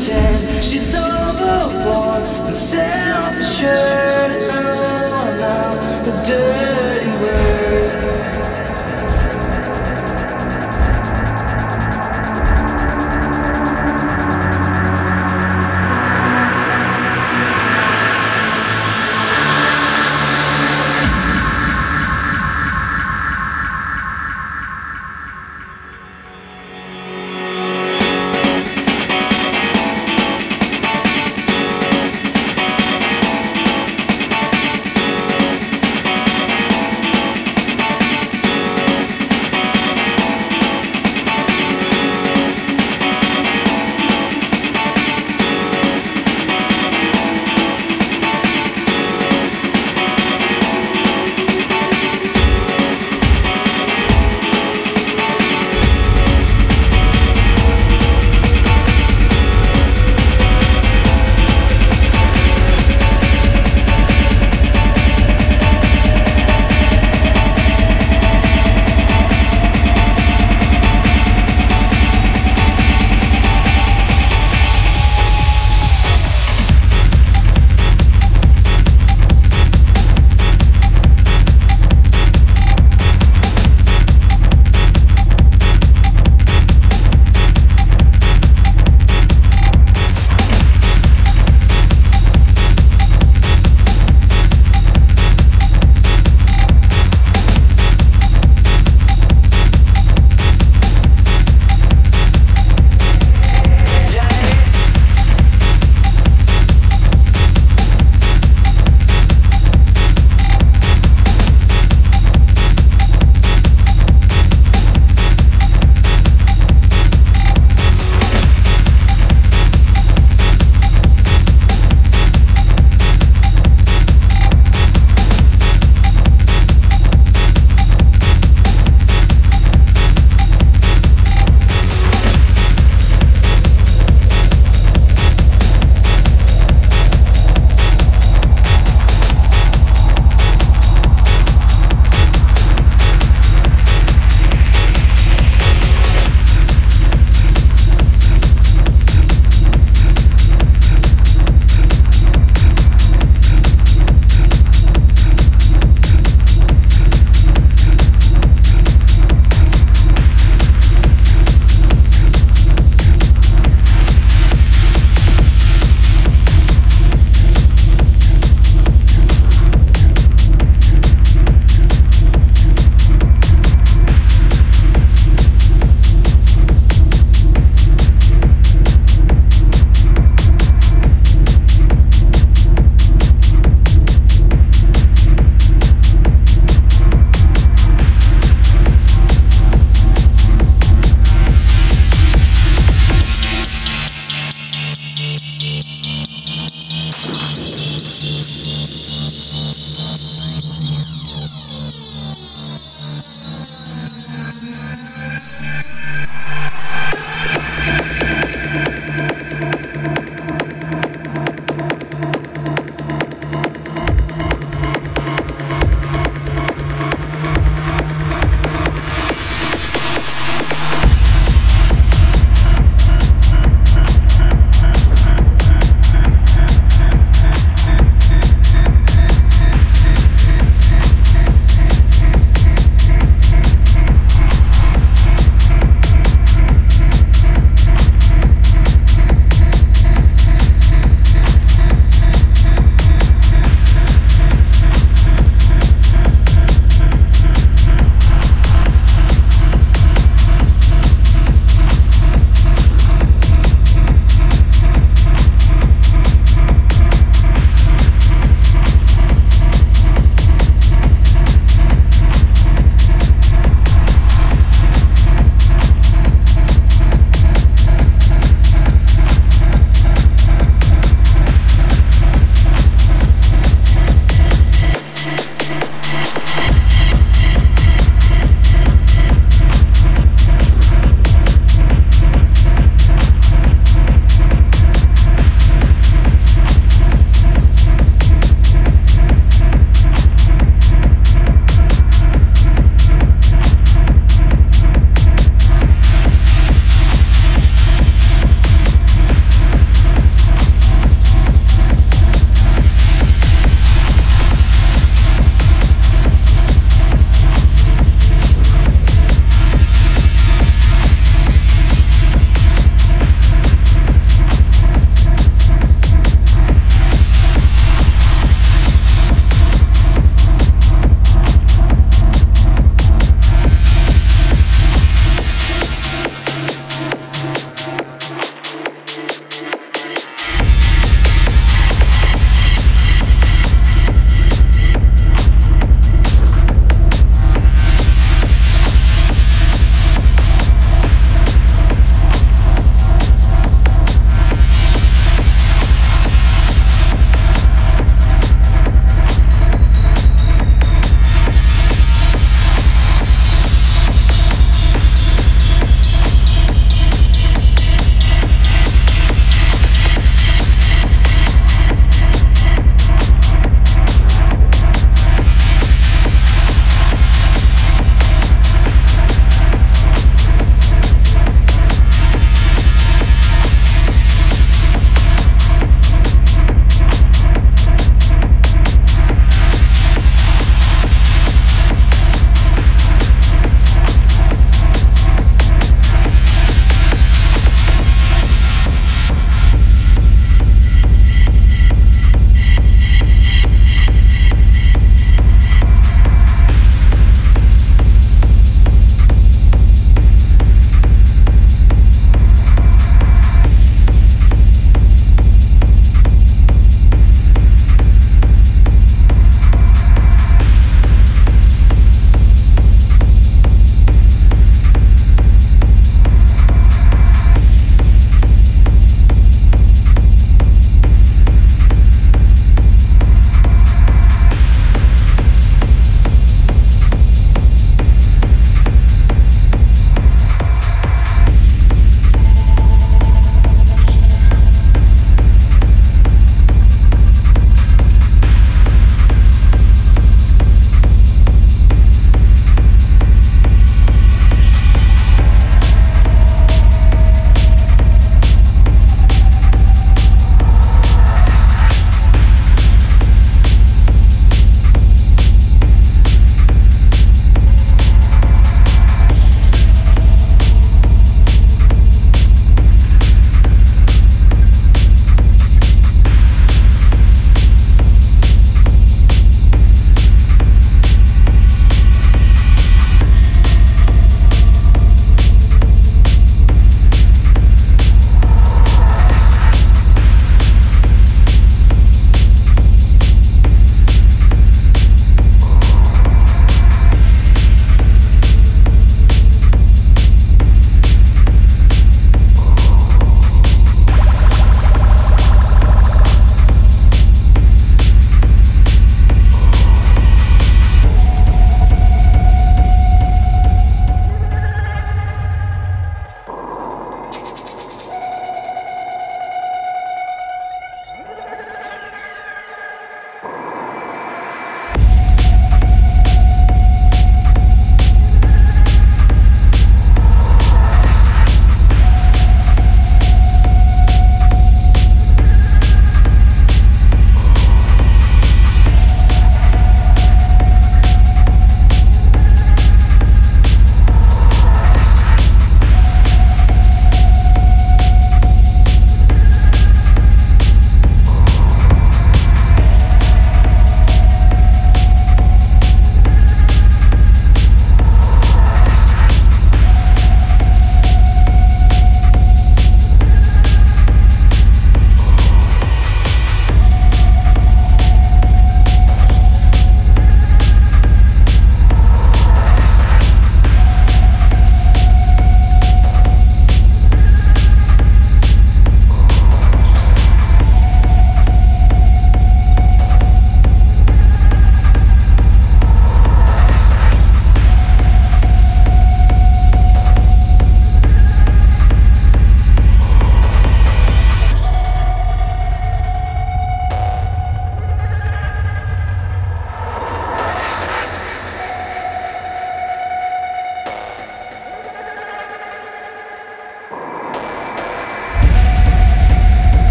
pretend she's overboard and self-assured.